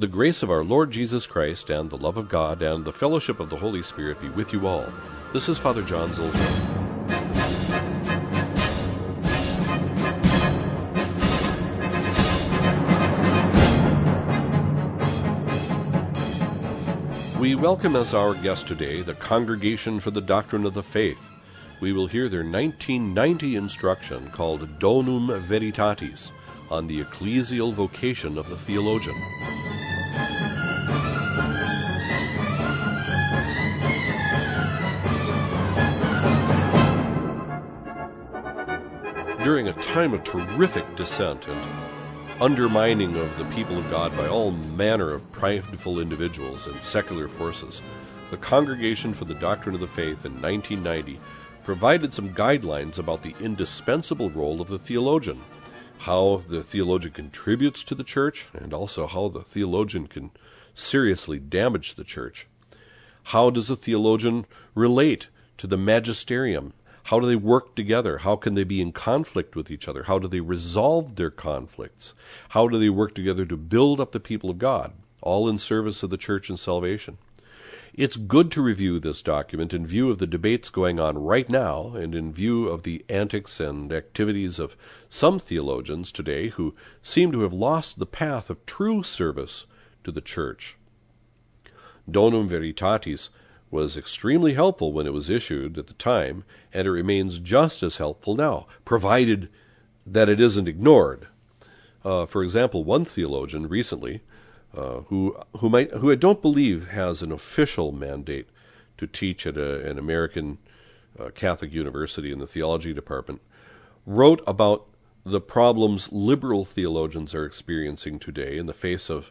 The grace of our Lord Jesus Christ and the love of God and the fellowship of the Holy Spirit be with you all. This is Father John Zuhlke. We welcome as our guest today the Congregation for the Doctrine of the Faith. We will hear their 1990 instruction called Donum Veritatis on the ecclesial vocation of the theologian. During a time of terrific dissent and undermining of the people of God by all manner of prideful individuals and secular forces, the Congregation for the Doctrine of the Faith in 1990 provided some guidelines about the indispensable role of the theologian, how the theologian contributes to the church, and also how the theologian can seriously damage the church. How does a theologian relate to the magisterium how do they work together? How can they be in conflict with each other? How do they resolve their conflicts? How do they work together to build up the people of God, all in service of the church and salvation? It's good to review this document in view of the debates going on right now and in view of the antics and activities of some theologians today who seem to have lost the path of true service to the church. Donum Veritatis was extremely helpful when it was issued at the time, and it remains just as helpful now, provided that it isn't ignored. Uh, for example, one theologian recently, uh, who who might who I don't believe has an official mandate to teach at a, an American uh, Catholic university in the theology department, wrote about the problems liberal theologians are experiencing today in the face of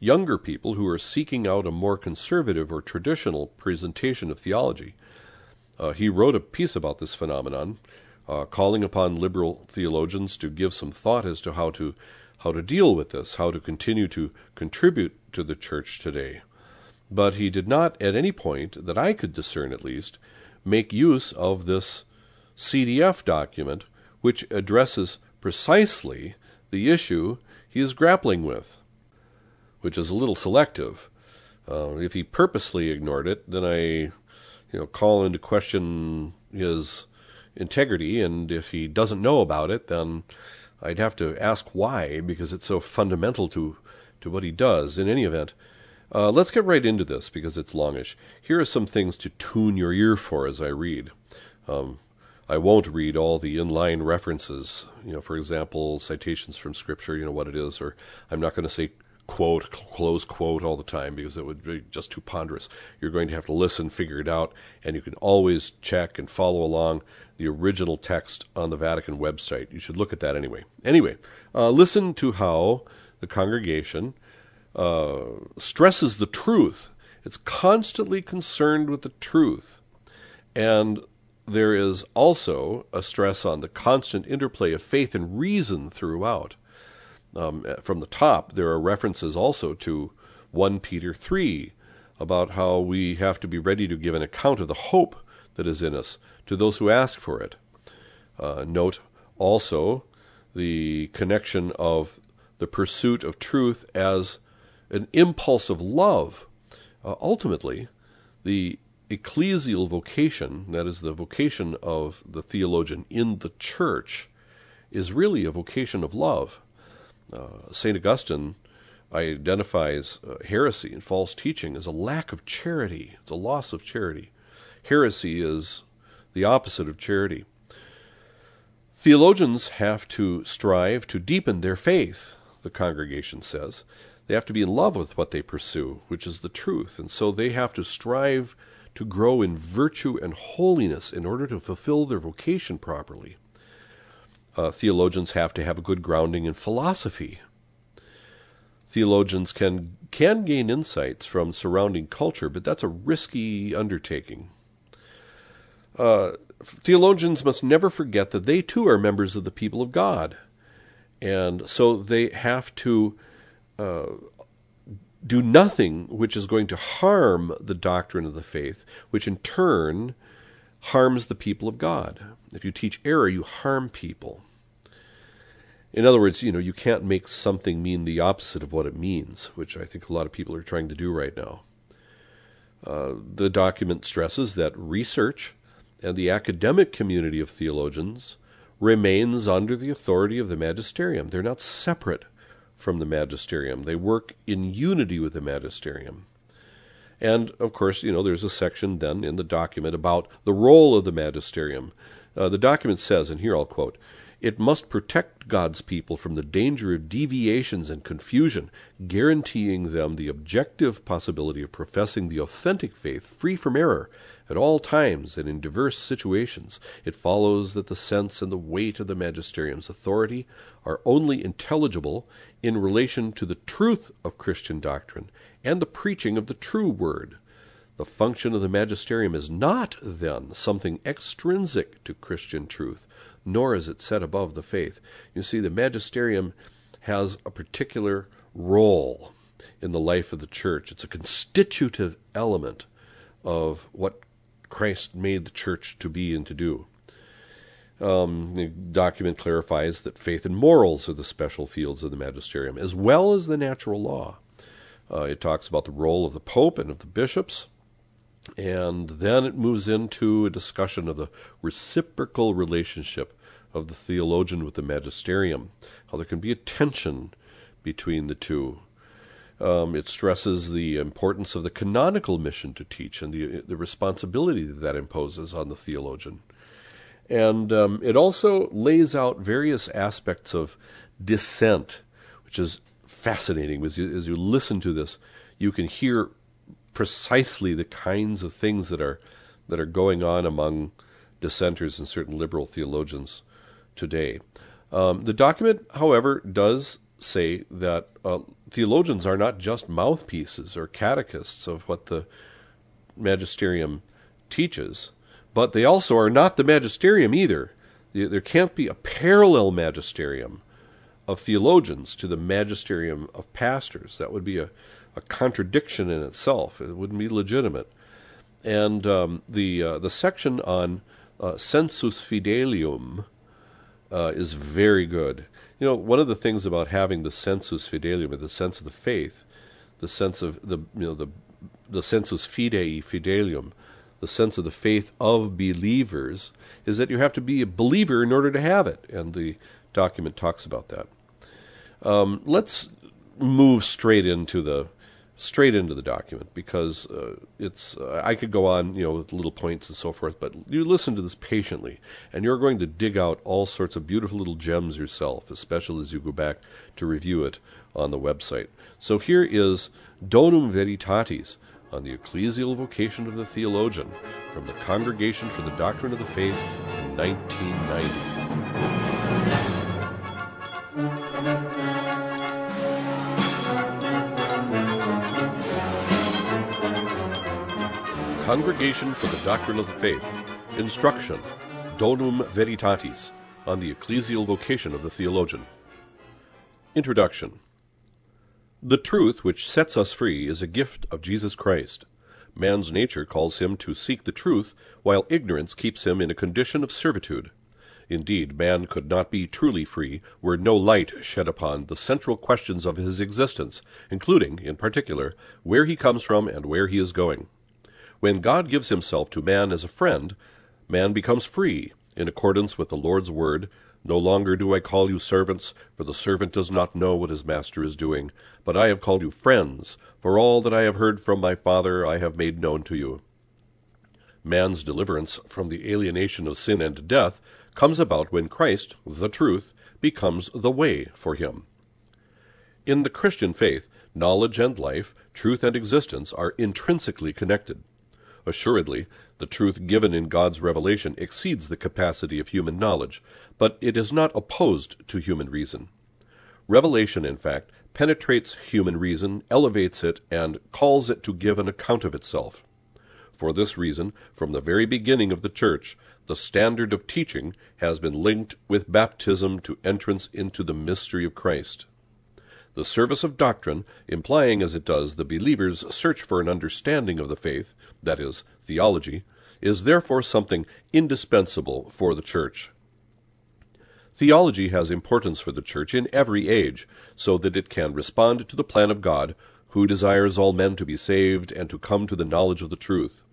younger people who are seeking out a more conservative or traditional presentation of theology. Uh, he wrote a piece about this phenomenon, uh, calling upon liberal theologians to give some thought as to how to how to deal with this, how to continue to contribute to the church today. But he did not, at any point that I could discern at least, make use of this CDF document, which addresses precisely the issue he is grappling with which is a little selective. Uh, if he purposely ignored it, then I, you know, call into question his integrity, and if he doesn't know about it, then I'd have to ask why, because it's so fundamental to to what he does. In any event, uh, let's get right into this because it's longish. Here are some things to tune your ear for as I read. Um, I won't read all the inline references, you know, for example, citations from Scripture, you know what it is, or I'm not going to say quote, close quote all the time because it would be just too ponderous. You're going to have to listen, figure it out, and you can always check and follow along the original text on the Vatican website. You should look at that anyway. Anyway, uh, listen to how the congregation uh, stresses the truth. It's constantly concerned with the truth. And there is also a stress on the constant interplay of faith and reason throughout. Um, from the top, there are references also to 1 Peter 3 about how we have to be ready to give an account of the hope that is in us to those who ask for it. Uh, note also the connection of the pursuit of truth as an impulse of love. Uh, ultimately, the ecclesial vocation, that is, the vocation of the theologian in the church, is really a vocation of love. Uh, St. Augustine identifies uh, heresy and false teaching as a lack of charity, it's a loss of charity. Heresy is the opposite of charity. Theologians have to strive to deepen their faith, the congregation says. They have to be in love with what they pursue, which is the truth, and so they have to strive to grow in virtue and holiness in order to fulfill their vocation properly uh, theologians have to have a good grounding in philosophy. Theologians can can gain insights from surrounding culture, but that's a risky undertaking. Uh, theologians must never forget that they too are members of the people of God, and so they have to uh, do nothing which is going to harm the doctrine of the faith, which in turn harms the people of God. If you teach error, you harm people. In other words, you know, you can't make something mean the opposite of what it means, which I think a lot of people are trying to do right now. Uh, the document stresses that research and the academic community of theologians remains under the authority of the magisterium. They're not separate from the magisterium. They work in unity with the magisterium. And of course, you know, there's a section then in the document about the role of the magisterium. Uh, the document says, and here I'll quote, it must protect God's people from the danger of deviations and confusion, guaranteeing them the objective possibility of professing the authentic faith free from error at all times and in diverse situations. It follows that the sense and the weight of the magisterium's authority are only intelligible in relation to the truth of Christian doctrine and the preaching of the true word. The function of the magisterium is not, then, something extrinsic to Christian truth, nor is it set above the faith. You see, the magisterium has a particular role in the life of the church. It's a constitutive element of what Christ made the church to be and to do. Um, the document clarifies that faith and morals are the special fields of the magisterium, as well as the natural law. Uh, it talks about the role of the Pope and of the bishops, and then it moves into a discussion of the reciprocal relationship of the theologian with the magisterium, how there can be a tension between the two. Um, it stresses the importance of the canonical mission to teach and the, the responsibility that that imposes on the theologian. And um, it also lays out various aspects of dissent, which is fascinating. As you, as you listen to this, you can hear precisely the kinds of things that are that are going on among dissenters and certain liberal theologians today. Um, the document, however, does say that uh, theologians are not just mouthpieces or catechists of what the magisterium teaches, but they also are not the magisterium either. There can't be a parallel magisterium of theologians to the magisterium of pastors. That would be a, a contradiction in itself. It wouldn't be legitimate. And um, the uh, the section on uh, sensus fidelium uh, is very good. You know, one of the things about having the sensus fidelium, the sense of the faith, the sense of the you know the the sensus fidei fidelium, the sense of the faith of believers, is that you have to be a believer in order to have it, and the document talks about that. Um, let's move straight into the straight into the document because uh, it's uh, I could go on you know with little points and so forth, but you listen to this patiently, and you're going to dig out all sorts of beautiful little gems yourself, especially as you go back to review it on the website. So here is Donum Veritatis on the ecclesial vocation of the theologian from the Congregation for the Doctrine of the Faith in 1990. Congregation for the Doctrine of the Faith, Instruction, Donum Veritatis, on the ecclesial vocation of the theologian. Introduction The truth which sets us free is a gift of Jesus Christ. Man's nature calls him to seek the truth, while ignorance keeps him in a condition of servitude. Indeed, man could not be truly free were no light shed upon the central questions of his existence, including, in particular, where he comes from and where he is going. When God gives himself to man as a friend, man becomes free, in accordance with the Lord's word, No longer do I call you servants, for the servant does not know what his master is doing, but I have called you friends, for all that I have heard from my Father I have made known to you. Man's deliverance from the alienation of sin and death comes about when Christ, the truth, becomes the way for him. In the Christian faith, knowledge and life, truth and existence are intrinsically connected. Assuredly, the truth given in God's revelation exceeds the capacity of human knowledge, but it is not opposed to human reason. Revelation, in fact, penetrates human reason, elevates it, and calls it to give an account of itself. For this reason, from the very beginning of the Church, the standard of teaching has been linked with baptism to entrance into the mystery of Christ. The service of doctrine, implying as it does the believer's search for an understanding of the faith, that is, theology, is therefore something indispensable for the Church. Theology has importance for the Church in every age, so that it can respond to the plan of God, who desires all men to be saved and to come to the knowledge of the truth.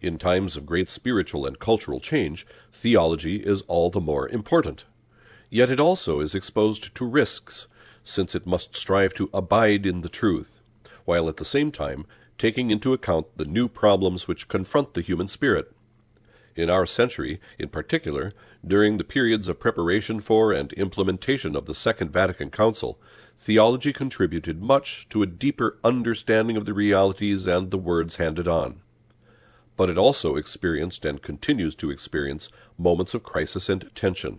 In times of great spiritual and cultural change, theology is all the more important. Yet it also is exposed to risks, since it must strive to abide in the truth, while at the same time taking into account the new problems which confront the human spirit. In our century, in particular, during the periods of preparation for and implementation of the Second Vatican Council, theology contributed much to a deeper understanding of the realities and the words handed on. But it also experienced and continues to experience moments of crisis and tension.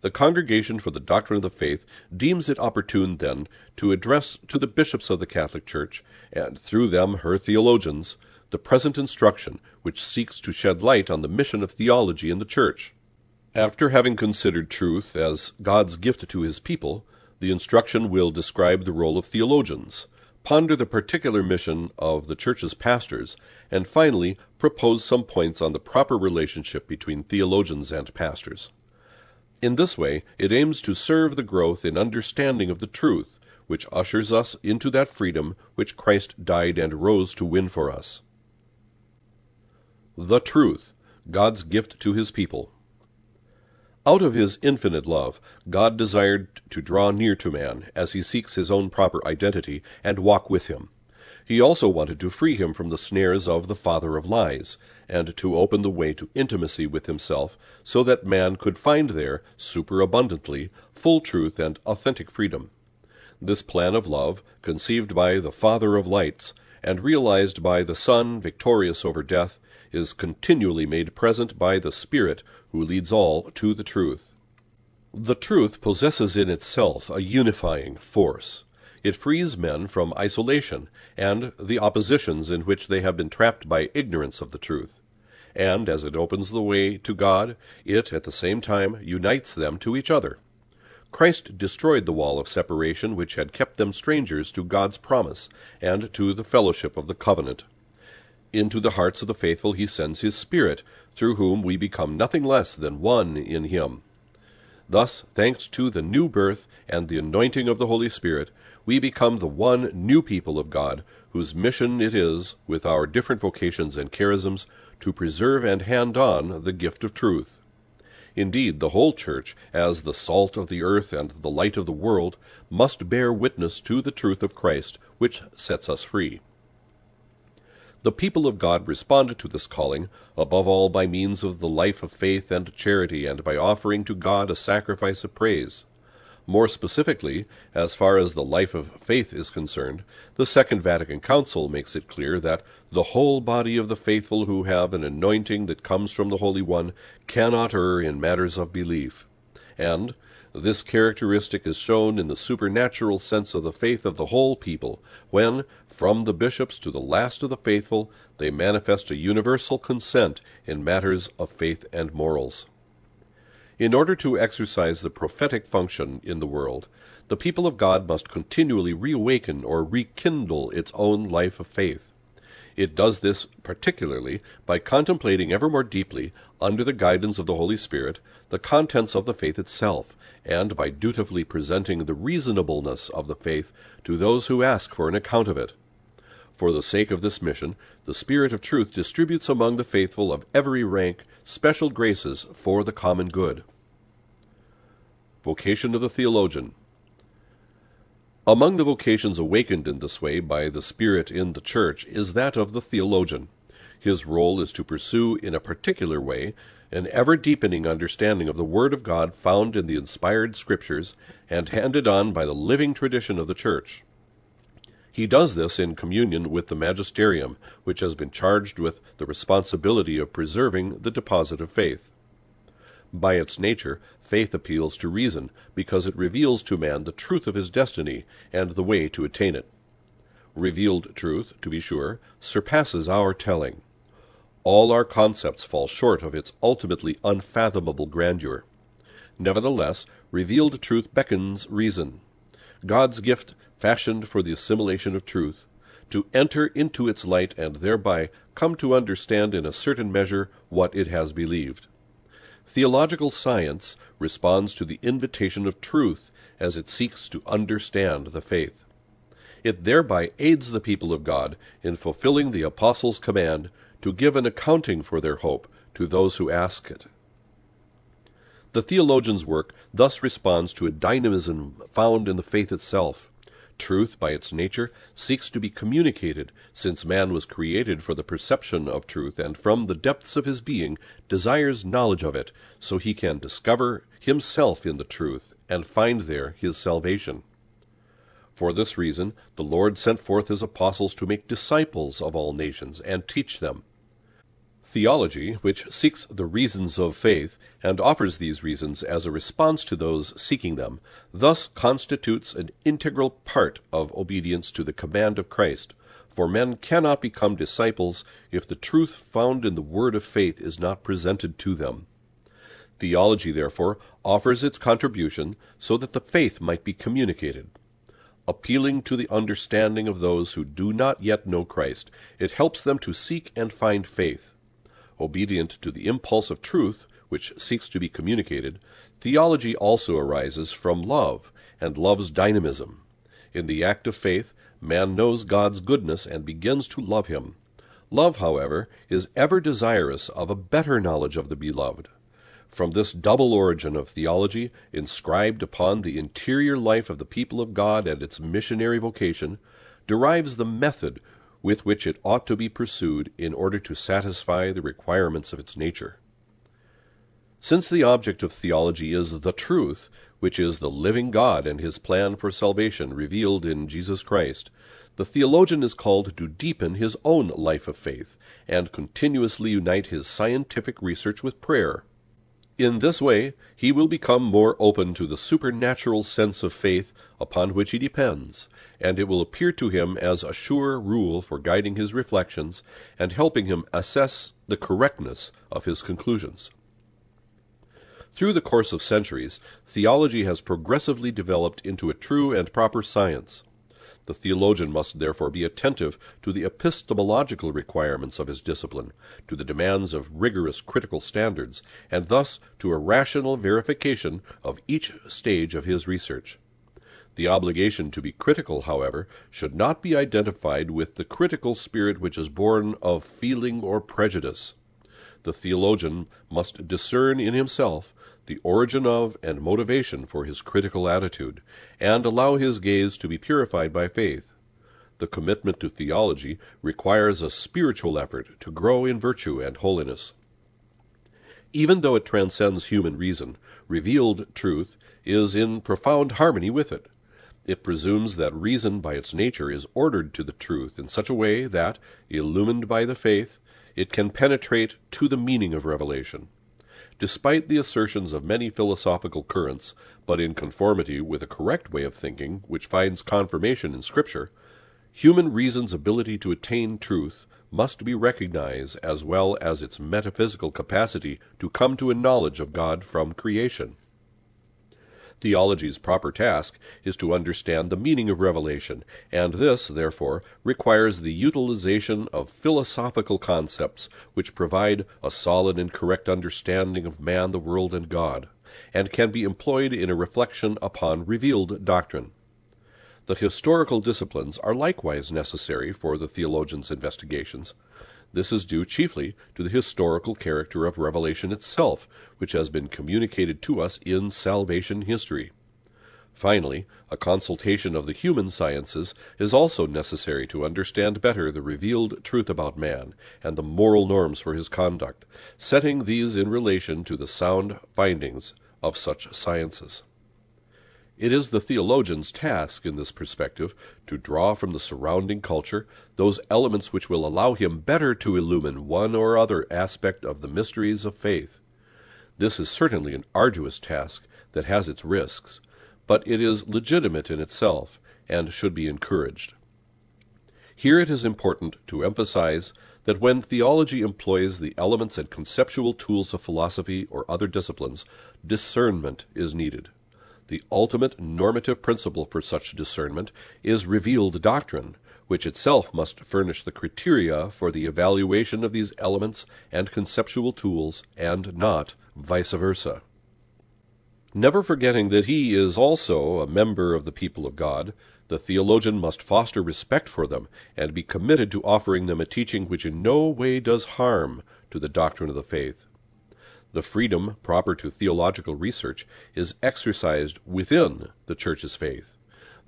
The Congregation for the Doctrine of the Faith deems it opportune, then, to address to the bishops of the Catholic Church, and through them her theologians, the present instruction which seeks to shed light on the mission of theology in the Church. After having considered truth as God's gift to his people, the instruction will describe the role of theologians, ponder the particular mission of the Church's pastors, and finally propose some points on the proper relationship between theologians and pastors. In this way, it aims to serve the growth in understanding of the truth, which ushers us into that freedom which Christ died and rose to win for us. The Truth, God's gift to his people. Out of his infinite love, God desired to draw near to man as he seeks his own proper identity and walk with him. He also wanted to free him from the snares of the father of lies, and to open the way to intimacy with himself, so that man could find there, superabundantly, full truth and authentic freedom. This plan of love, conceived by the Father of lights, and realized by the Son victorious over death, is continually made present by the Spirit who leads all to the truth. The truth possesses in itself a unifying force. It frees men from isolation and the oppositions in which they have been trapped by ignorance of the truth. And as it opens the way to God, it at the same time unites them to each other. Christ destroyed the wall of separation which had kept them strangers to God's promise and to the fellowship of the covenant. Into the hearts of the faithful he sends his Spirit, through whom we become nothing less than one in him. Thus, thanks to the new birth and the anointing of the Holy Spirit, we become the one new people of God, whose mission it is, with our different vocations and charisms, to preserve and hand on the gift of truth. Indeed, the whole Church, as the salt of the earth and the light of the world, must bear witness to the truth of Christ, which sets us free. The people of God responded to this calling, above all by means of the life of faith and charity, and by offering to God a sacrifice of praise. More specifically, as far as the life of faith is concerned, the Second Vatican Council makes it clear that the whole body of the faithful who have an anointing that comes from the Holy One cannot err in matters of belief. And this characteristic is shown in the supernatural sense of the faith of the whole people, when, from the bishops to the last of the faithful, they manifest a universal consent in matters of faith and morals. In order to exercise the prophetic function in the world, the people of God must continually reawaken or rekindle its own life of faith. It does this particularly by contemplating ever more deeply, under the guidance of the Holy Spirit, the contents of the faith itself, and by dutifully presenting the reasonableness of the faith to those who ask for an account of it. For the sake of this mission, the Spirit of truth distributes among the faithful of every rank special graces for the common good. Vocation of the Theologian Among the vocations awakened in this way by the Spirit in the Church is that of the theologian. His role is to pursue in a particular way an ever deepening understanding of the Word of God found in the inspired Scriptures and handed on by the living tradition of the Church. He does this in communion with the magisterium, which has been charged with the responsibility of preserving the deposit of faith. By its nature, faith appeals to reason, because it reveals to man the truth of his destiny and the way to attain it. Revealed truth, to be sure, surpasses our telling. All our concepts fall short of its ultimately unfathomable grandeur. Nevertheless, revealed truth beckons reason. God's gift fashioned for the assimilation of truth, to enter into its light and thereby come to understand in a certain measure what it has believed. Theological science responds to the invitation of truth as it seeks to understand the faith. It thereby aids the people of God in fulfilling the apostles' command to give an accounting for their hope to those who ask it. The theologian's work thus responds to a dynamism found in the faith itself. Truth, by its nature, seeks to be communicated, since man was created for the perception of truth, and from the depths of his being desires knowledge of it, so he can discover himself in the truth and find there his salvation. For this reason, the Lord sent forth his apostles to make disciples of all nations and teach them. Theology, which seeks the reasons of faith and offers these reasons as a response to those seeking them, thus constitutes an integral part of obedience to the command of Christ. For men cannot become disciples if the truth found in the word of faith is not presented to them. Theology, therefore, offers its contribution so that the faith might be communicated. Appealing to the understanding of those who do not yet know Christ, it helps them to seek and find faith. Obedient to the impulse of truth, which seeks to be communicated, theology also arises from love and love's dynamism. In the act of faith, man knows God's goodness and begins to love him. Love, however, is ever desirous of a better knowledge of the beloved. From this double origin of theology, inscribed upon the interior life of the people of God and its missionary vocation, derives the method with which it ought to be pursued in order to satisfy the requirements of its nature. Since the object of theology is the truth, which is the living God and his plan for salvation revealed in Jesus Christ, the theologian is called to deepen his own life of faith and continuously unite his scientific research with prayer. In this way, he will become more open to the supernatural sense of faith upon which he depends, and it will appear to him as a sure rule for guiding his reflections and helping him assess the correctness of his conclusions. Through the course of centuries, theology has progressively developed into a true and proper science. The theologian must therefore be attentive to the epistemological requirements of his discipline, to the demands of rigorous critical standards, and thus to a rational verification of each stage of his research. The obligation to be critical, however, should not be identified with the critical spirit which is born of feeling or prejudice. The theologian must discern in himself the origin of and motivation for his critical attitude, and allow his gaze to be purified by faith. The commitment to theology requires a spiritual effort to grow in virtue and holiness. Even though it transcends human reason, revealed truth is in profound harmony with it. It presumes that reason by its nature is ordered to the truth in such a way that, illumined by the faith, it can penetrate to the meaning of revelation. Despite the assertions of many philosophical currents, but in conformity with a correct way of thinking which finds confirmation in Scripture, human reason's ability to attain truth must be recognized as well as its metaphysical capacity to come to a knowledge of God from creation. Theology's proper task is to understand the meaning of revelation, and this, therefore, requires the utilization of philosophical concepts which provide a solid and correct understanding of man, the world, and God, and can be employed in a reflection upon revealed doctrine. The historical disciplines are likewise necessary for the theologian's investigations. This is due chiefly to the historical character of Revelation itself, which has been communicated to us in salvation history. Finally, a consultation of the human sciences is also necessary to understand better the revealed truth about man and the moral norms for his conduct, setting these in relation to the sound findings of such sciences. It is the theologian's task in this perspective to draw from the surrounding culture those elements which will allow him better to illumine one or other aspect of the mysteries of faith. This is certainly an arduous task that has its risks, but it is legitimate in itself and should be encouraged. Here it is important to emphasize that when theology employs the elements and conceptual tools of philosophy or other disciplines, discernment is needed. The ultimate normative principle for such discernment is revealed doctrine, which itself must furnish the criteria for the evaluation of these elements and conceptual tools, and not vice versa. Never forgetting that he is also a member of the people of God, the theologian must foster respect for them and be committed to offering them a teaching which in no way does harm to the doctrine of the faith. The freedom proper to theological research is exercised within the Church's faith.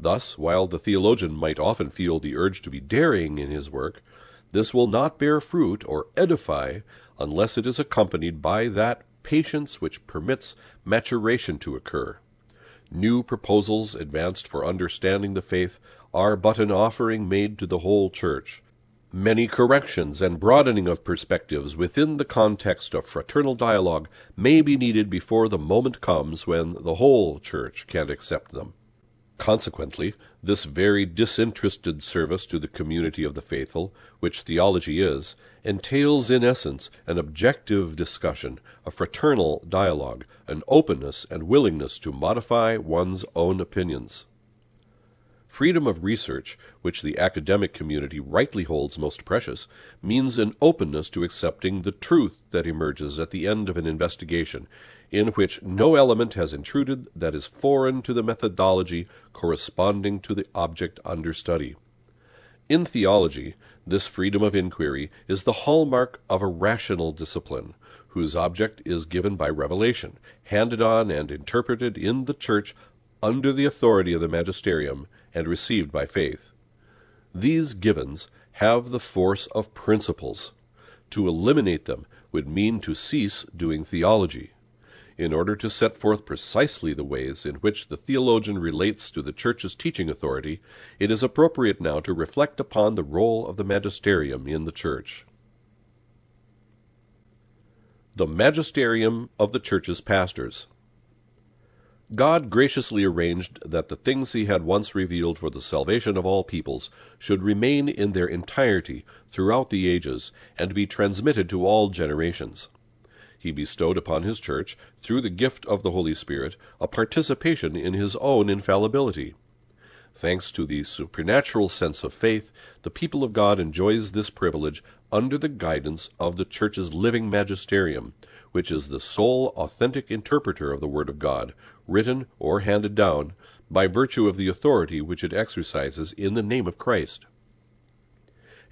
Thus, while the theologian might often feel the urge to be daring in his work, this will not bear fruit or edify unless it is accompanied by that patience which permits maturation to occur. New proposals advanced for understanding the faith are but an offering made to the whole Church. Many corrections and broadening of perspectives within the context of fraternal dialogue may be needed before the moment comes when the whole Church can accept them. Consequently, this very disinterested service to the community of the faithful, which theology is, entails in essence an objective discussion, a fraternal dialogue, an openness and willingness to modify one's own opinions. Freedom of research, which the academic community rightly holds most precious, means an openness to accepting the truth that emerges at the end of an investigation, in which no element has intruded that is foreign to the methodology corresponding to the object under study. In theology, this freedom of inquiry is the hallmark of a rational discipline, whose object is given by revelation, handed on and interpreted in the Church under the authority of the magisterium, and received by faith. These givens have the force of principles. To eliminate them would mean to cease doing theology in order to set forth precisely the ways in which the theologian relates to the Church's teaching authority, it is appropriate now to reflect upon the role of the magisterium in the Church. The Magisterium of the Church's Pastors. God graciously arranged that the things he had once revealed for the salvation of all peoples should remain in their entirety throughout the ages and be transmitted to all generations he bestowed upon his church, through the gift of the Holy Spirit, a participation in his own infallibility. Thanks to the supernatural sense of faith, the people of God enjoys this privilege under the guidance of the Church's living magisterium, which is the sole authentic interpreter of the Word of God, written or handed down, by virtue of the authority which it exercises in the name of Christ.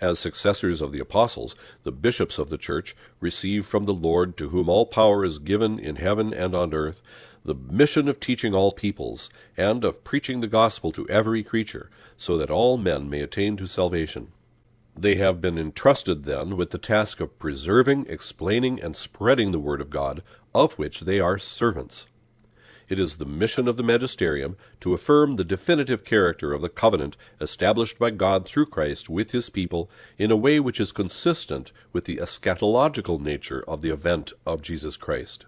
As successors of the apostles, the bishops of the church receive from the Lord, to whom all power is given in heaven and on earth, the mission of teaching all peoples, and of preaching the gospel to every creature, so that all men may attain to salvation. They have been entrusted then with the task of preserving, explaining, and spreading the word of God, of which they are servants. It is the mission of the magisterium to affirm the definitive character of the covenant established by God through Christ with his people in a way which is consistent with the eschatological nature of the event of Jesus Christ.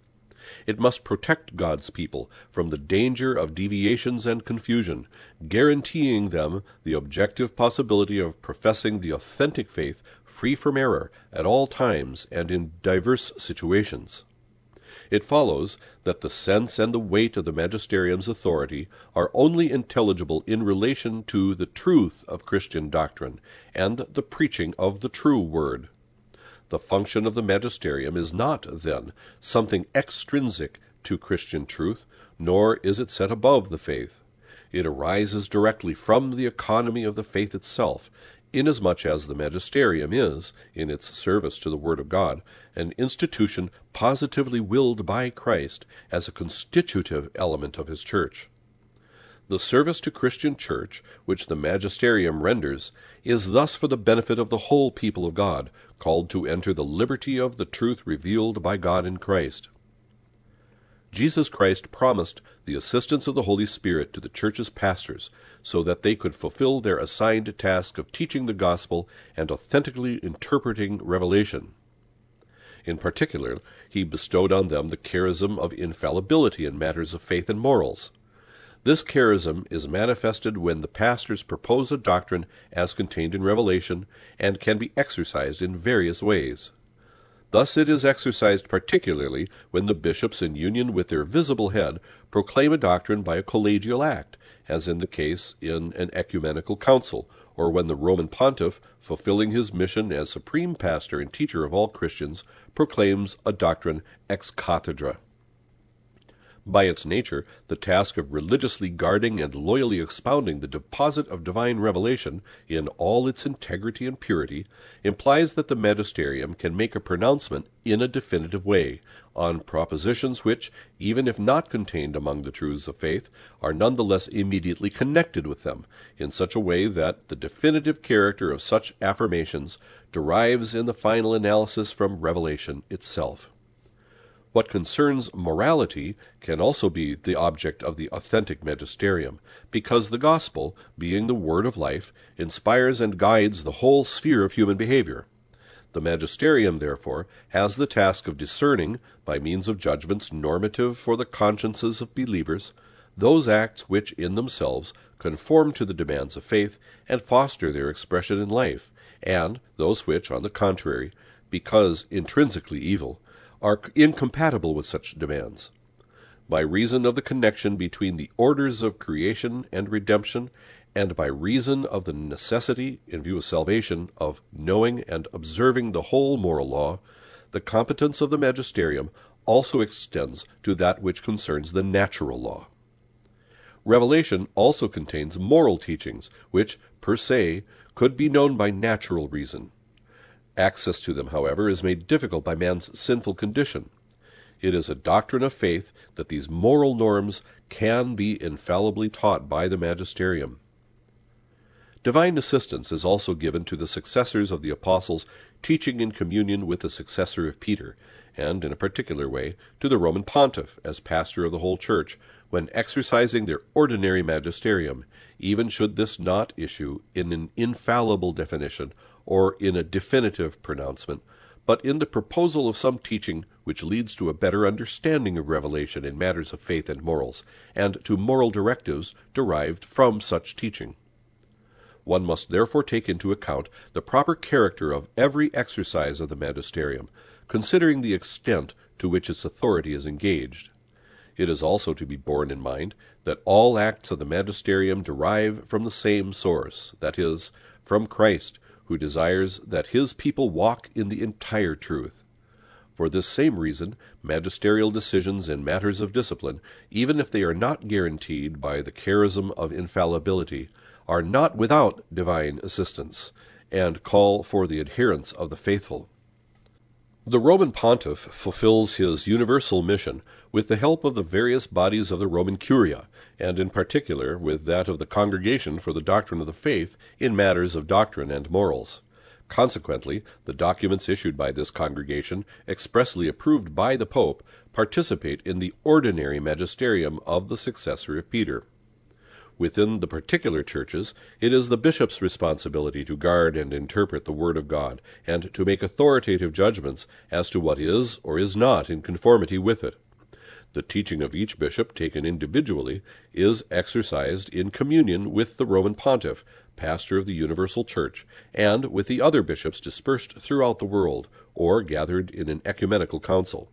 It must protect God's people from the danger of deviations and confusion, guaranteeing them the objective possibility of professing the authentic faith free from error at all times and in diverse situations. It follows that the sense and the weight of the magisterium's authority are only intelligible in relation to the truth of Christian doctrine and the preaching of the true word. The function of the magisterium is not, then, something extrinsic to Christian truth, nor is it set above the faith. It arises directly from the economy of the faith itself, inasmuch as the magisterium is, in its service to the Word of God, an institution positively willed by Christ as a constitutive element of his church. The service to Christian church which the magisterium renders is thus for the benefit of the whole people of God, called to enter the liberty of the truth revealed by God in Christ. Jesus Christ promised the assistance of the Holy Spirit to the church's pastors so that they could fulfill their assigned task of teaching the gospel and authentically interpreting revelation. In particular, he bestowed on them the charism of infallibility in matters of faith and morals. This charism is manifested when the pastors propose a doctrine as contained in Revelation and can be exercised in various ways. Thus it is exercised particularly when the bishops, in union with their visible head, proclaim a doctrine by a collegial act, as in the case in an ecumenical council, or when the Roman pontiff, fulfilling his mission as supreme pastor and teacher of all Christians, proclaims a doctrine ex cathedra. By its nature, the task of religiously guarding and loyally expounding the deposit of divine revelation, in all its integrity and purity, implies that the magisterium can make a pronouncement in a definitive way, on propositions which, even if not contained among the truths of faith, are none the less immediately connected with them, in such a way that the definitive character of such affirmations derives in the final analysis from revelation itself. What concerns morality can also be the object of the authentic magisterium, because the gospel, being the word of life, inspires and guides the whole sphere of human behavior. The magisterium, therefore, has the task of discerning, by means of judgments normative for the consciences of believers, those acts which in themselves conform to the demands of faith and foster their expression in life, and those which, on the contrary, because intrinsically evil, are incompatible with such demands. By reason of the connection between the orders of creation and redemption, and by reason of the necessity, in view of salvation, of knowing and observing the whole moral law, the competence of the magisterium also extends to that which concerns the natural law. Revelation also contains moral teachings, which, per se, could be known by natural reason. Access to them, however, is made difficult by man's sinful condition. It is a doctrine of faith that these moral norms can be infallibly taught by the magisterium. Divine assistance is also given to the successors of the apostles teaching in communion with the successor of Peter, and in a particular way to the Roman pontiff as pastor of the whole church, when exercising their ordinary magisterium, even should this not issue in an infallible definition or in a definitive pronouncement, but in the proposal of some teaching which leads to a better understanding of revelation in matters of faith and morals, and to moral directives derived from such teaching. One must therefore take into account the proper character of every exercise of the magisterium, considering the extent to which its authority is engaged. It is also to be borne in mind that all acts of the magisterium derive from the same source, that is, from Christ, who desires that his people walk in the entire truth. For this same reason, magisterial decisions in matters of discipline, even if they are not guaranteed by the charism of infallibility, are not without divine assistance, and call for the adherence of the faithful. The Roman pontiff fulfills his universal mission with the help of the various bodies of the Roman Curia, and in particular with that of the Congregation for the Doctrine of the Faith in matters of doctrine and morals. Consequently, the documents issued by this congregation, expressly approved by the Pope, participate in the ordinary magisterium of the successor of Peter. Within the particular churches, it is the bishop's responsibility to guard and interpret the Word of God, and to make authoritative judgments as to what is or is not in conformity with it. The teaching of each bishop, taken individually, is exercised in communion with the Roman pontiff, pastor of the universal church, and with the other bishops dispersed throughout the world, or gathered in an ecumenical council.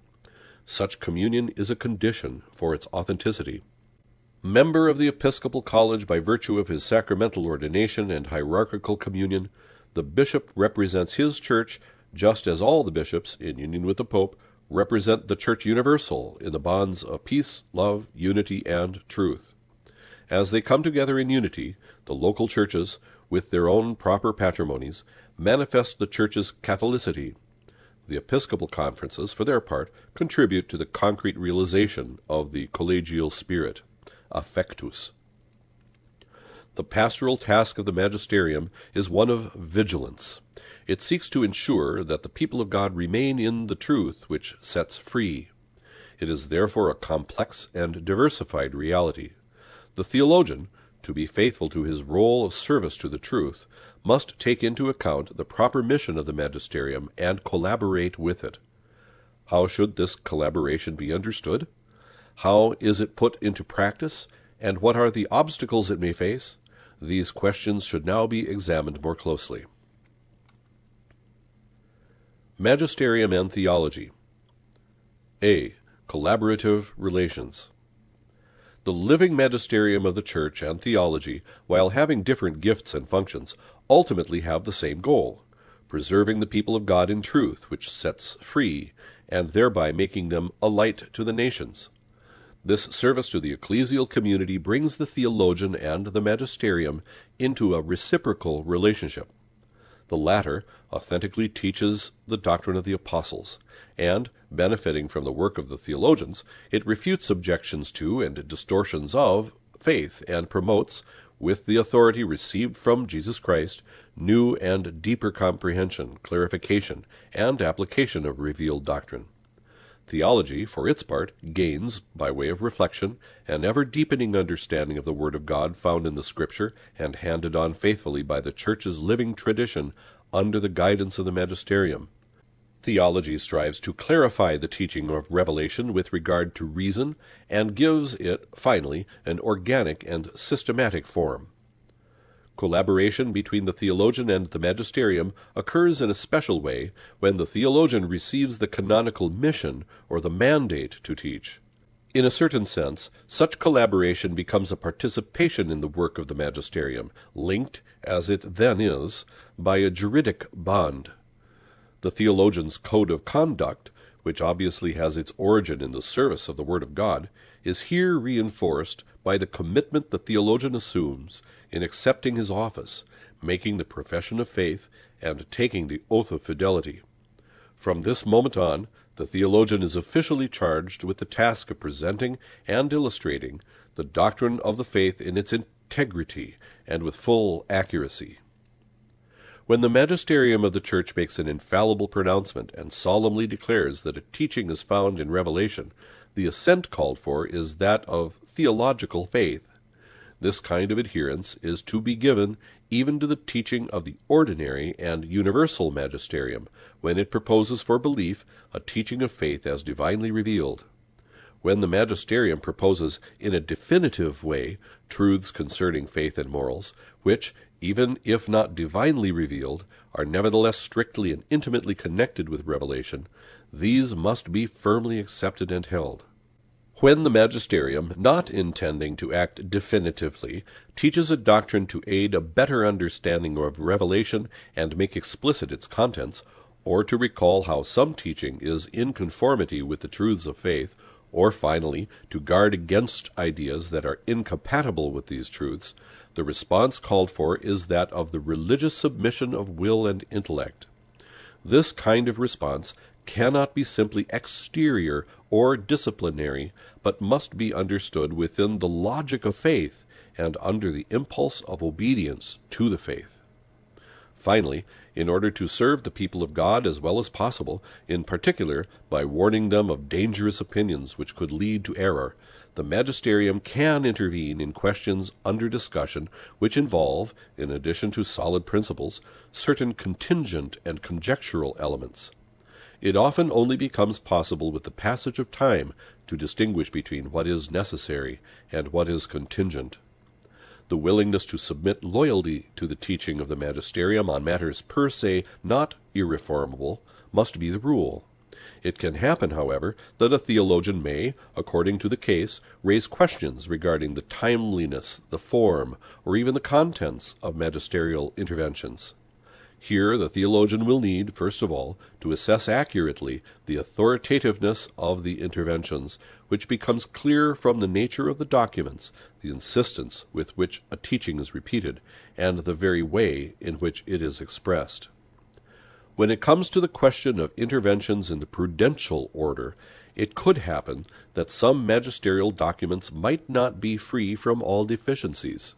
Such communion is a condition for its authenticity. Member of the Episcopal College by virtue of his sacramental ordination and hierarchical communion, the bishop represents his church just as all the bishops, in union with the Pope, represent the Church universal in the bonds of peace, love, unity, and truth. As they come together in unity, the local churches, with their own proper patrimonies, manifest the Church's Catholicity. The Episcopal conferences, for their part, contribute to the concrete realization of the collegial spirit, affectus. The pastoral task of the magisterium is one of vigilance. It seeks to ensure that the people of God remain in the truth which sets free. It is therefore a complex and diversified reality. The theologian, to be faithful to his role of service to the truth, must take into account the proper mission of the magisterium and collaborate with it. How should this collaboration be understood? How is it put into practice, and what are the obstacles it may face? These questions should now be examined more closely. Magisterium and Theology. A. Collaborative Relations. The living magisterium of the Church and theology, while having different gifts and functions, ultimately have the same goal preserving the people of God in truth, which sets free, and thereby making them a light to the nations. This service to the ecclesial community brings the theologian and the magisterium into a reciprocal relationship. The latter authentically teaches the doctrine of the apostles, and, benefiting from the work of the theologians, it refutes objections to and distortions of faith and promotes, with the authority received from Jesus Christ, new and deeper comprehension, clarification, and application of revealed doctrine. Theology, for its part, gains, by way of reflection, an ever deepening understanding of the Word of God found in the Scripture and handed on faithfully by the Church's living tradition under the guidance of the magisterium. Theology strives to clarify the teaching of revelation with regard to reason, and gives it, finally, an organic and systematic form. Collaboration between the theologian and the magisterium occurs in a special way when the theologian receives the canonical mission or the mandate to teach. In a certain sense, such collaboration becomes a participation in the work of the magisterium, linked, as it then is, by a juridic bond. The theologian's code of conduct, which obviously has its origin in the service of the Word of God, is here reinforced by the commitment the theologian assumes in accepting his office, making the profession of faith, and taking the oath of fidelity. From this moment on, the theologian is officially charged with the task of presenting and illustrating the doctrine of the faith in its integrity and with full accuracy. When the magisterium of the Church makes an infallible pronouncement and solemnly declares that a teaching is found in Revelation, the assent called for is that of theological faith. This kind of adherence is to be given even to the teaching of the ordinary and universal magisterium, when it proposes for belief a teaching of faith as divinely revealed. When the magisterium proposes in a definitive way truths concerning faith and morals, which, even if not divinely revealed, are nevertheless strictly and intimately connected with revelation, these must be firmly accepted and held. When the magisterium, not intending to act definitively, teaches a doctrine to aid a better understanding of revelation and make explicit its contents, or to recall how some teaching is in conformity with the truths of faith, or finally to guard against ideas that are incompatible with these truths, the response called for is that of the religious submission of will and intellect. This kind of response cannot be simply exterior or disciplinary, but must be understood within the logic of faith and under the impulse of obedience to the faith. Finally, in order to serve the people of God as well as possible, in particular by warning them of dangerous opinions which could lead to error, the magisterium can intervene in questions under discussion which involve, in addition to solid principles, certain contingent and conjectural elements. It often only becomes possible with the passage of time to distinguish between what is necessary and what is contingent. The willingness to submit loyally to the teaching of the magisterium on matters per se not irreformable must be the rule. It can happen, however, that a theologian may, according to the case, raise questions regarding the timeliness, the form, or even the contents of magisterial interventions. Here the theologian will need, first of all, to assess accurately the authoritativeness of the interventions, which becomes clear from the nature of the documents, the insistence with which a teaching is repeated, and the very way in which it is expressed. When it comes to the question of interventions in the prudential order, it could happen that some magisterial documents might not be free from all deficiencies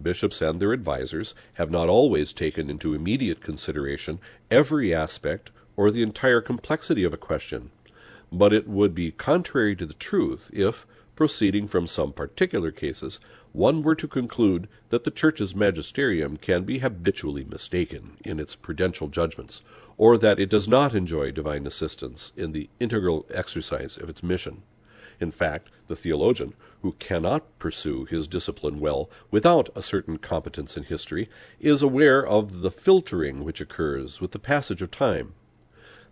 bishops and their advisers have not always taken into immediate consideration every aspect or the entire complexity of a question, but it would be contrary to the truth if, proceeding from some particular cases, one were to conclude that the Church's magisterium can be habitually mistaken in its prudential judgments, or that it does not enjoy divine assistance in the integral exercise of its mission. In fact, the theologian, who cannot pursue his discipline well without a certain competence in history, is aware of the filtering which occurs with the passage of time.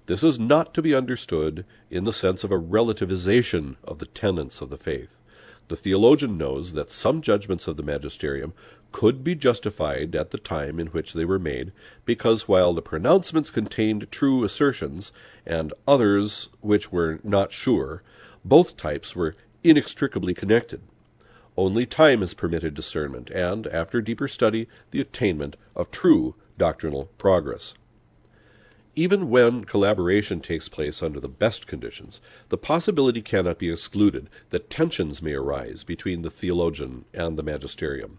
This is not to be understood in the sense of a relativization of the tenets of the faith. The theologian knows that some judgments of the magisterium could be justified at the time in which they were made, because while the pronouncements contained true assertions, and others which were not sure, both types were inextricably connected. Only time has permitted discernment, and, after deeper study, the attainment of true doctrinal progress. Even when collaboration takes place under the best conditions, the possibility cannot be excluded that tensions may arise between the theologian and the magisterium.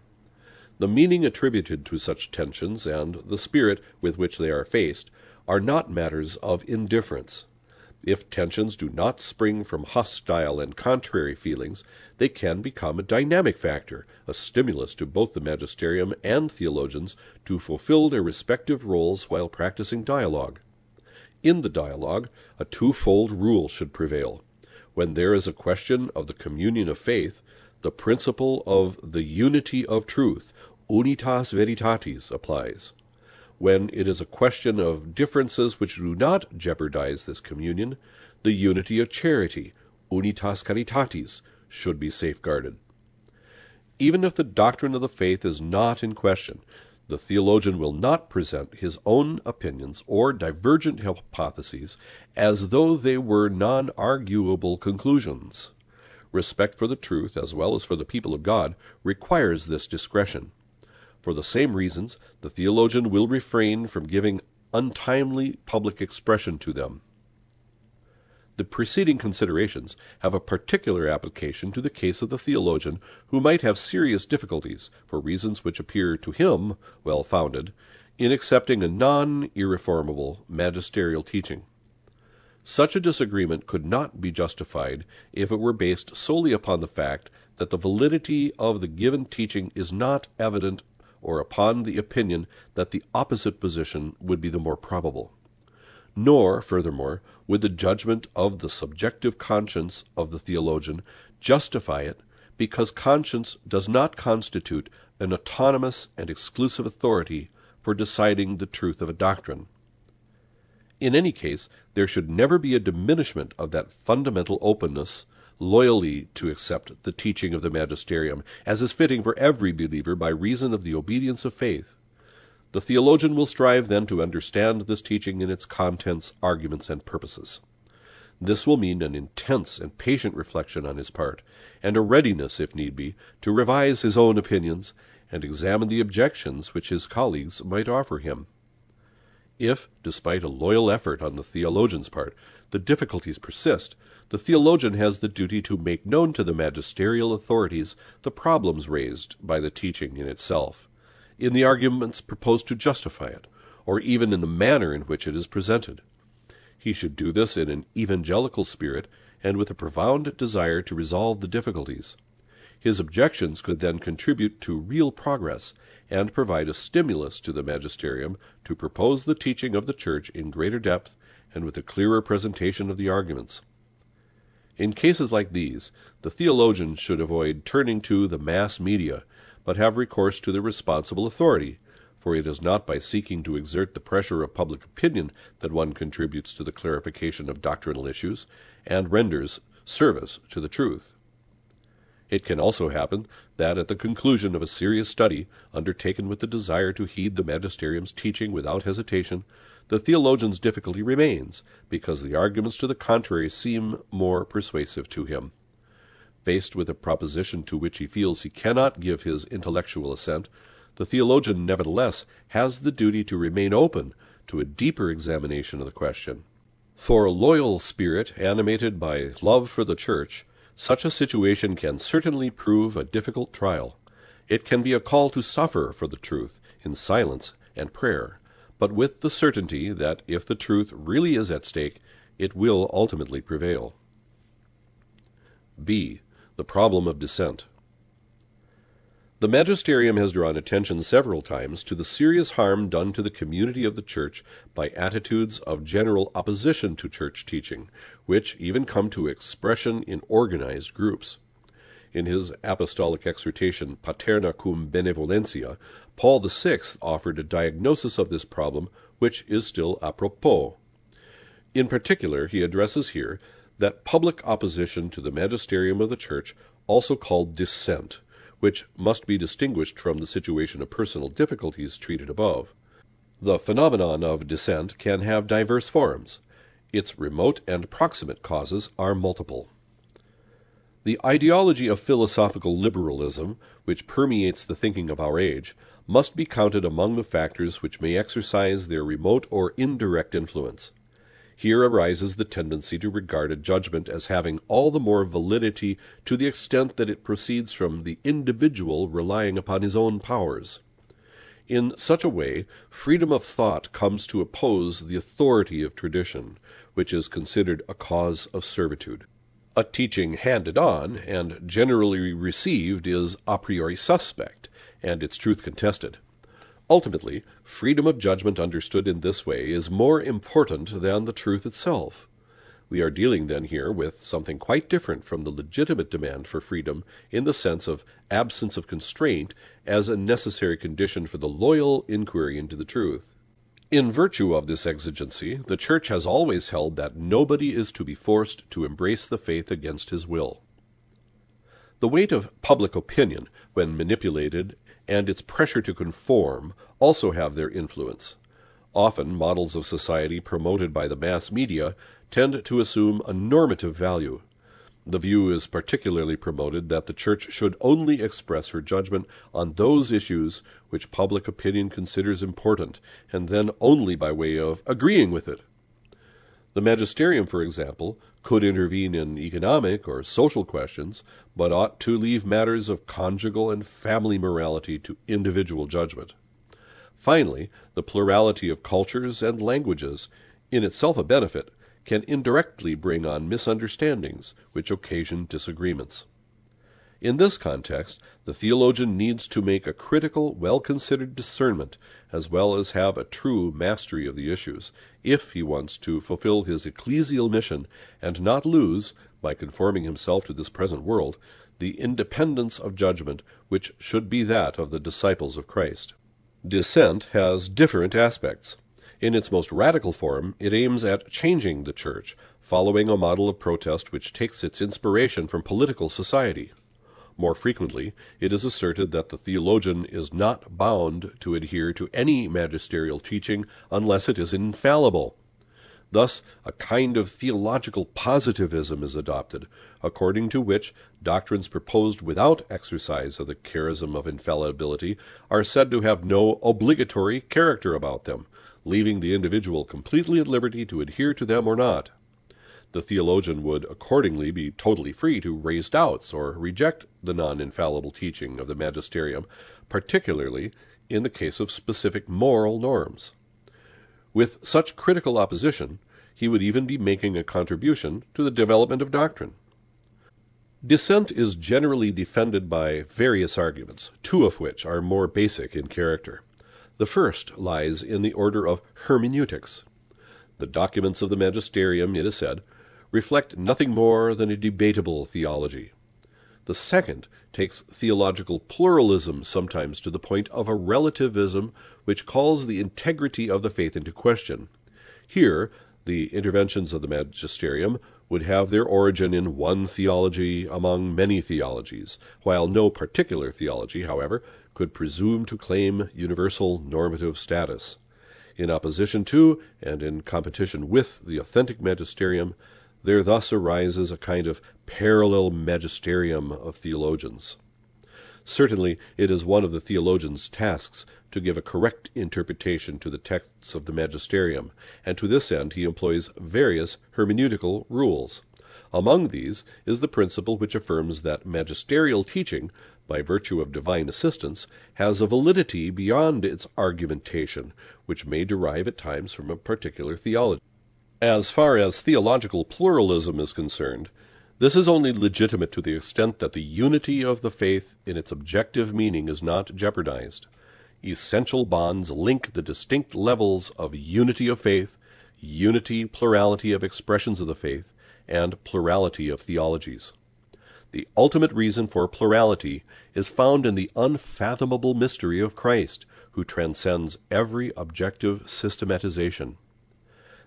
The meaning attributed to such tensions and the spirit with which they are faced are not matters of indifference. If tensions do not spring from hostile and contrary feelings, they can become a dynamic factor, a stimulus to both the magisterium and theologians to fulfill their respective roles while practicing dialogue. In the dialogue, a twofold rule should prevail. When there is a question of the communion of faith, the principle of the unity of truth, unitas veritatis, applies. When it is a question of differences which do not jeopardize this communion, the unity of charity, unitas caritatis, should be safeguarded. Even if the doctrine of the faith is not in question, the theologian will not present his own opinions or divergent hypotheses as though they were non arguable conclusions. Respect for the truth, as well as for the people of God, requires this discretion. For the same reasons, the theologian will refrain from giving untimely public expression to them. The preceding considerations have a particular application to the case of the theologian who might have serious difficulties, for reasons which appear to him well founded, in accepting a non irreformable magisterial teaching. Such a disagreement could not be justified if it were based solely upon the fact that the validity of the given teaching is not evident or upon the opinion that the opposite position would be the more probable. Nor, furthermore, would the judgment of the subjective conscience of the theologian justify it, because conscience does not constitute an autonomous and exclusive authority for deciding the truth of a doctrine. In any case, there should never be a diminishment of that fundamental openness loyally to accept the teaching of the magisterium, as is fitting for every believer by reason of the obedience of faith. The theologian will strive then to understand this teaching in its contents, arguments, and purposes. This will mean an intense and patient reflection on his part, and a readiness, if need be, to revise his own opinions and examine the objections which his colleagues might offer him. If, despite a loyal effort on the theologian's part, the difficulties persist, the theologian has the duty to make known to the magisterial authorities the problems raised by the teaching in itself, in the arguments proposed to justify it, or even in the manner in which it is presented. He should do this in an evangelical spirit and with a profound desire to resolve the difficulties. His objections could then contribute to real progress and provide a stimulus to the magisterium to propose the teaching of the Church in greater depth and with a clearer presentation of the arguments. In cases like these, the theologian should avoid turning to the mass media, but have recourse to the responsible authority, for it is not by seeking to exert the pressure of public opinion that one contributes to the clarification of doctrinal issues and renders service to the truth. It can also happen that at the conclusion of a serious study, undertaken with the desire to heed the magisterium's teaching without hesitation, the theologian's difficulty remains, because the arguments to the contrary seem more persuasive to him. Faced with a proposition to which he feels he cannot give his intellectual assent, the theologian nevertheless has the duty to remain open to a deeper examination of the question. For a loyal spirit, animated by love for the Church, such a situation can certainly prove a difficult trial. It can be a call to suffer for the truth in silence and prayer but with the certainty that if the truth really is at stake, it will ultimately prevail. B. The problem of dissent. The magisterium has drawn attention several times to the serious harm done to the community of the Church by attitudes of general opposition to Church teaching, which even come to expression in organized groups. In his apostolic exhortation Paterna cum benevolentia, Paul VI offered a diagnosis of this problem which is still apropos. In particular, he addresses here that public opposition to the magisterium of the Church also called dissent, which must be distinguished from the situation of personal difficulties treated above. The phenomenon of dissent can have diverse forms. Its remote and proximate causes are multiple. The ideology of philosophical liberalism, which permeates the thinking of our age, must be counted among the factors which may exercise their remote or indirect influence. Here arises the tendency to regard a judgment as having all the more validity to the extent that it proceeds from the individual relying upon his own powers. In such a way, freedom of thought comes to oppose the authority of tradition, which is considered a cause of servitude. A teaching handed on and generally received is a priori suspect, and its truth contested. Ultimately, freedom of judgment understood in this way is more important than the truth itself. We are dealing then here with something quite different from the legitimate demand for freedom in the sense of absence of constraint as a necessary condition for the loyal inquiry into the truth. In virtue of this exigency, the Church has always held that nobody is to be forced to embrace the faith against his will. The weight of public opinion, when manipulated, and its pressure to conform also have their influence. Often, models of society promoted by the mass media tend to assume a normative value. The view is particularly promoted that the Church should only express her judgment on those issues which public opinion considers important, and then only by way of agreeing with it. The magisterium, for example, could intervene in economic or social questions, but ought to leave matters of conjugal and family morality to individual judgment. Finally, the plurality of cultures and languages, in itself a benefit, can indirectly bring on misunderstandings which occasion disagreements. In this context, the theologian needs to make a critical, well considered discernment, as well as have a true mastery of the issues, if he wants to fulfill his ecclesial mission and not lose, by conforming himself to this present world, the independence of judgment which should be that of the disciples of Christ. Dissent has different aspects. In its most radical form, it aims at changing the Church, following a model of protest which takes its inspiration from political society. More frequently, it is asserted that the theologian is not bound to adhere to any magisterial teaching unless it is infallible. Thus, a kind of theological positivism is adopted, according to which doctrines proposed without exercise of the charism of infallibility are said to have no obligatory character about them, leaving the individual completely at liberty to adhere to them or not. The theologian would accordingly be totally free to raise doubts or reject the non infallible teaching of the magisterium, particularly in the case of specific moral norms. With such critical opposition, he would even be making a contribution to the development of doctrine. Dissent is generally defended by various arguments, two of which are more basic in character. The first lies in the order of hermeneutics. The documents of the magisterium, it is said, reflect nothing more than a debatable theology. The second takes theological pluralism sometimes to the point of a relativism which calls the integrity of the faith into question. Here, the interventions of the magisterium would have their origin in one theology among many theologies, while no particular theology, however, could presume to claim universal normative status. In opposition to and in competition with the authentic magisterium, there thus arises a kind of parallel magisterium of theologians. Certainly, it is one of the theologian's tasks to give a correct interpretation to the texts of the magisterium, and to this end he employs various hermeneutical rules. Among these is the principle which affirms that magisterial teaching by virtue of divine assistance, has a validity beyond its argumentation, which may derive at times from a particular theology. As far as theological pluralism is concerned, this is only legitimate to the extent that the unity of the faith in its objective meaning is not jeopardized. Essential bonds link the distinct levels of unity of faith, unity, plurality of expressions of the faith, and plurality of theologies. The ultimate reason for plurality is found in the unfathomable mystery of Christ, who transcends every objective systematization.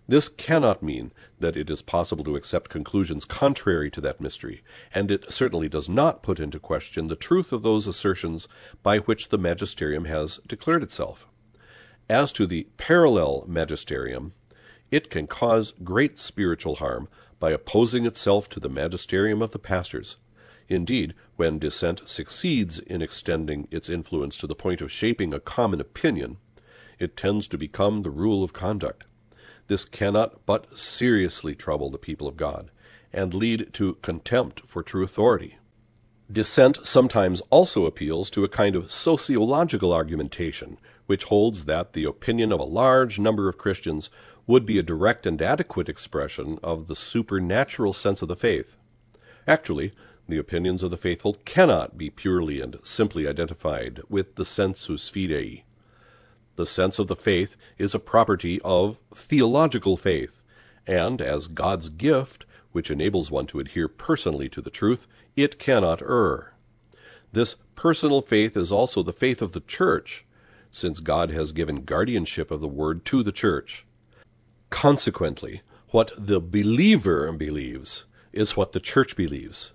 This cannot mean that it is possible to accept conclusions contrary to that mystery, and it certainly does not put into question the truth of those assertions by which the magisterium has declared itself. As to the parallel magisterium, it can cause great spiritual harm by opposing itself to the magisterium of the pastors. Indeed, when dissent succeeds in extending its influence to the point of shaping a common opinion, it tends to become the rule of conduct. This cannot but seriously trouble the people of God, and lead to contempt for true authority. Dissent sometimes also appeals to a kind of sociological argumentation, which holds that the opinion of a large number of Christians would be a direct and adequate expression of the supernatural sense of the faith. Actually, the opinions of the faithful cannot be purely and simply identified with the sensus fidei. The sense of the faith is a property of theological faith, and as God's gift, which enables one to adhere personally to the truth, it cannot err. This personal faith is also the faith of the church, since God has given guardianship of the word to the church. Consequently, what the believer believes is what the church believes.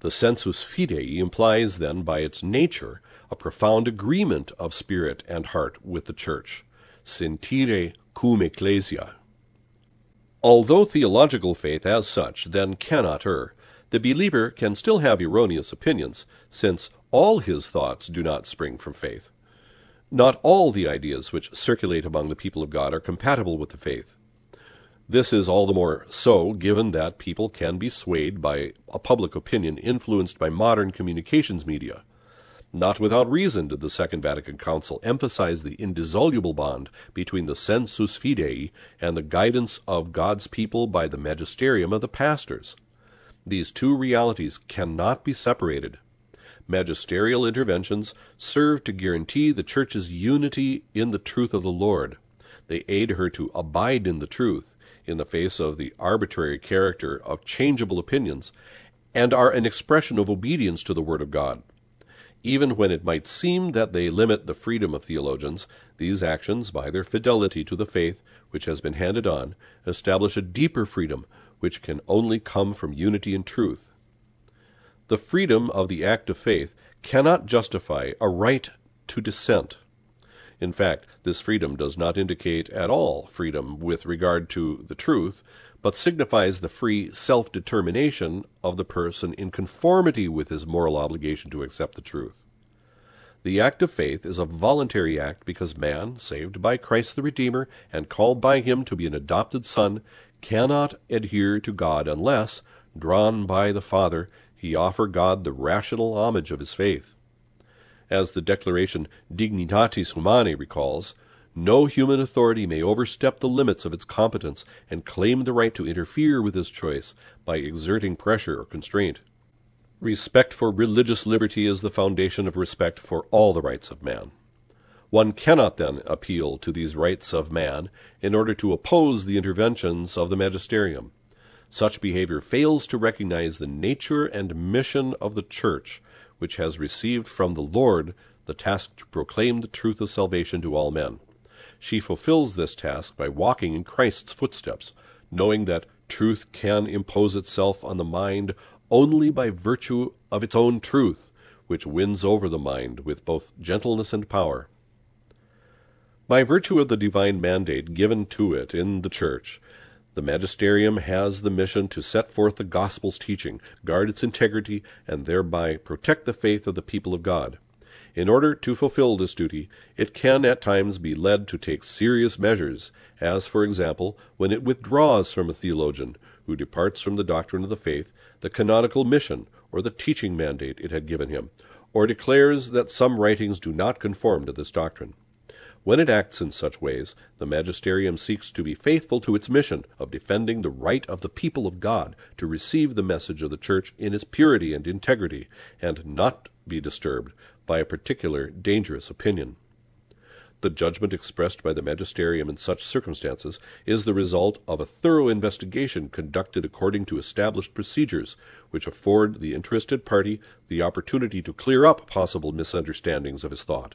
The sensus fidei implies then by its nature a profound agreement of spirit and heart with the church. Sentire cum ecclesia. Although theological faith as such then cannot err, the believer can still have erroneous opinions, since all his thoughts do not spring from faith. Not all the ideas which circulate among the people of God are compatible with the faith. This is all the more so given that people can be swayed by a public opinion influenced by modern communications media. Not without reason did the Second Vatican Council emphasize the indissoluble bond between the sensus fidei and the guidance of God's people by the magisterium of the pastors. These two realities cannot be separated. Magisterial interventions serve to guarantee the Church's unity in the truth of the Lord. They aid her to abide in the truth in the face of the arbitrary character of changeable opinions, and are an expression of obedience to the Word of God. Even when it might seem that they limit the freedom of theologians, these actions, by their fidelity to the faith which has been handed on, establish a deeper freedom which can only come from unity in truth. The freedom of the act of faith cannot justify a right to dissent. In fact, this freedom does not indicate at all freedom with regard to the truth, but signifies the free self determination of the person in conformity with his moral obligation to accept the truth. The act of faith is a voluntary act because man, saved by Christ the Redeemer and called by him to be an adopted son, cannot adhere to God unless, drawn by the Father, he offer God the rational homage of his faith. As the declaration Dignitatis Humanae recalls, no human authority may overstep the limits of its competence and claim the right to interfere with his choice by exerting pressure or constraint. Respect for religious liberty is the foundation of respect for all the rights of man. One cannot then appeal to these rights of man in order to oppose the interventions of the magisterium. Such behavior fails to recognize the nature and mission of the Church, which has received from the Lord the task to proclaim the truth of salvation to all men. She fulfills this task by walking in Christ's footsteps, knowing that truth can impose itself on the mind only by virtue of its own truth, which wins over the mind with both gentleness and power. By virtue of the divine mandate given to it in the Church, the magisterium has the mission to set forth the gospel's teaching, guard its integrity, and thereby protect the faith of the people of God. In order to fulfill this duty, it can at times be led to take serious measures, as, for example, when it withdraws from a theologian who departs from the doctrine of the faith, the canonical mission or the teaching mandate it had given him, or declares that some writings do not conform to this doctrine. When it acts in such ways, the magisterium seeks to be faithful to its mission of defending the right of the people of God to receive the message of the Church in its purity and integrity, and not be disturbed by a particular dangerous opinion. The judgment expressed by the magisterium in such circumstances is the result of a thorough investigation conducted according to established procedures, which afford the interested party the opportunity to clear up possible misunderstandings of his thought.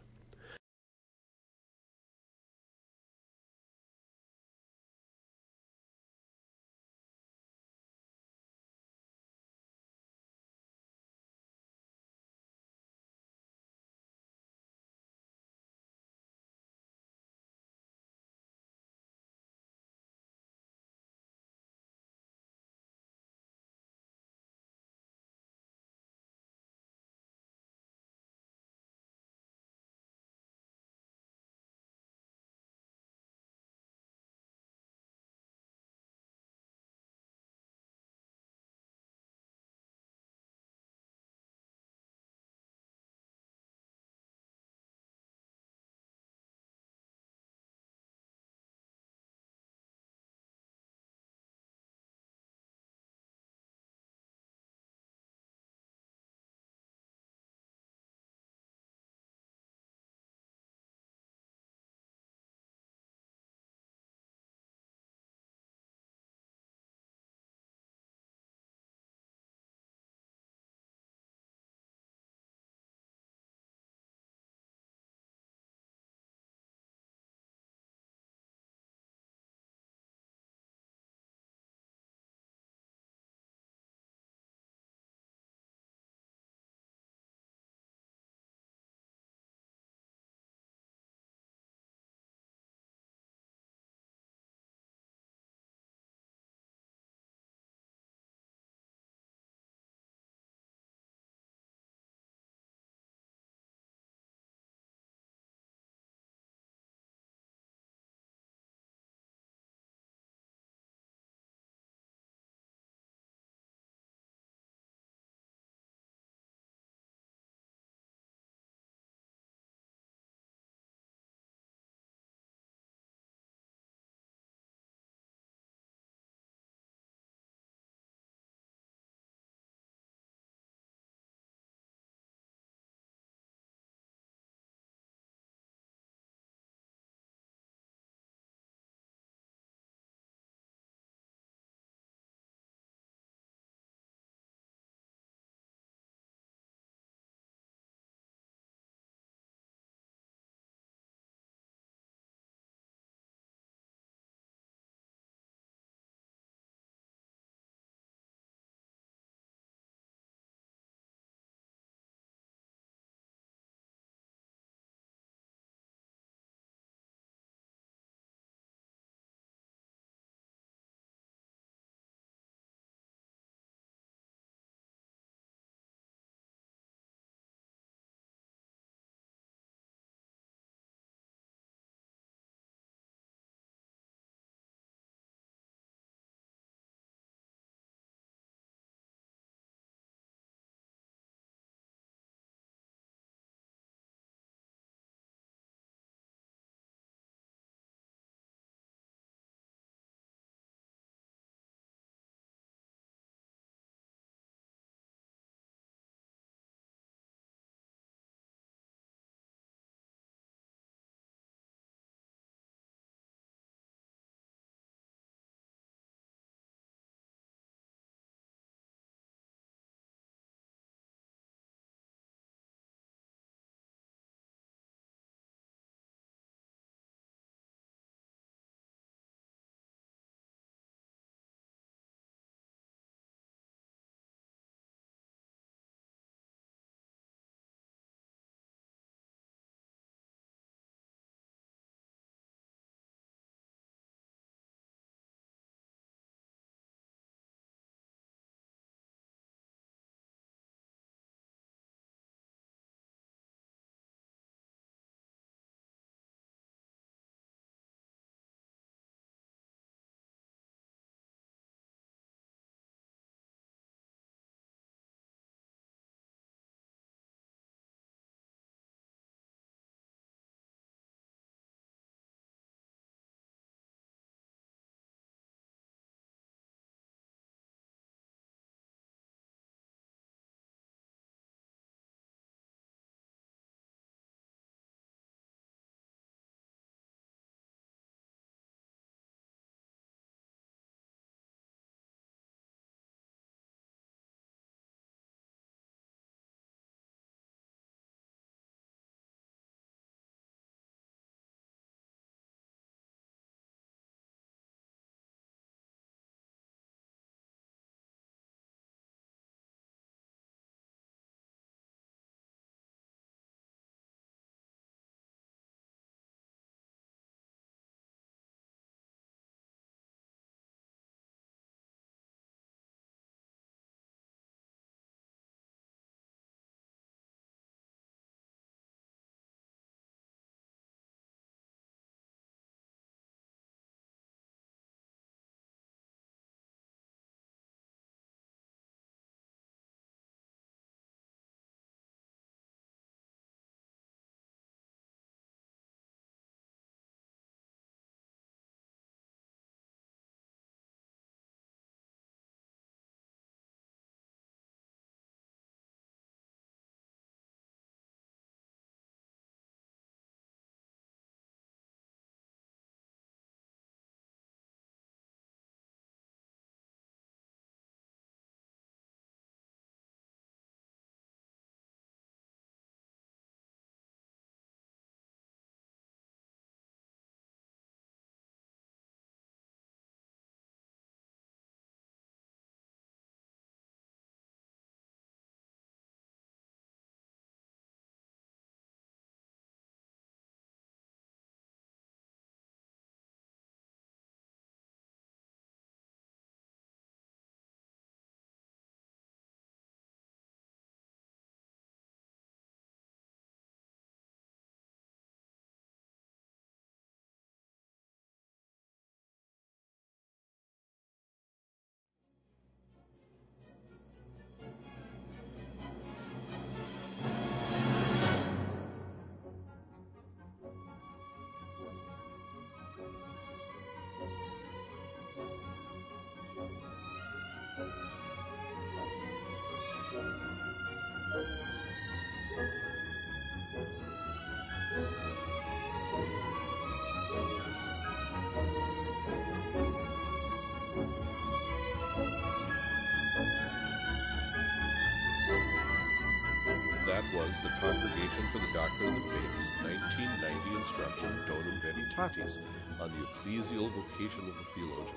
That was the Congregation for the Doctrine of the Faith's 1990 instruction, Donum Veritatis, on the ecclesial vocation of the theologian.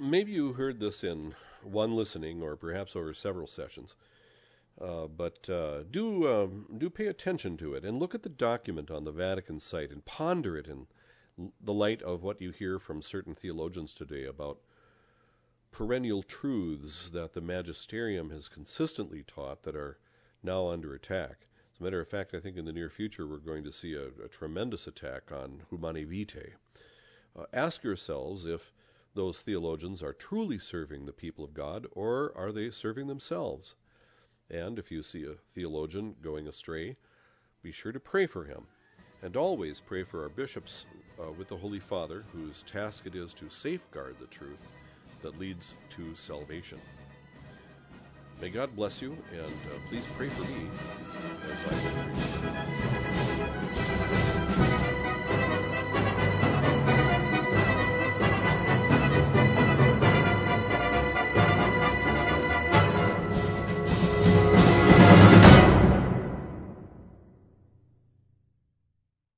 Maybe you heard this in one listening or perhaps over several sessions. Uh, but uh, do um, do pay attention to it and look at the document on the Vatican site and ponder it in the light of what you hear from certain theologians today about perennial truths that the magisterium has consistently taught that are now under attack. As a matter of fact, I think in the near future we're going to see a, a tremendous attack on Humanae Vitae. Uh, ask yourselves if those theologians are truly serving the people of God or are they serving themselves? And if you see a theologian going astray, be sure to pray for him. And always pray for our bishops uh, with the Holy Father, whose task it is to safeguard the truth that leads to salvation. May God bless you, and uh, please pray for me as I pray.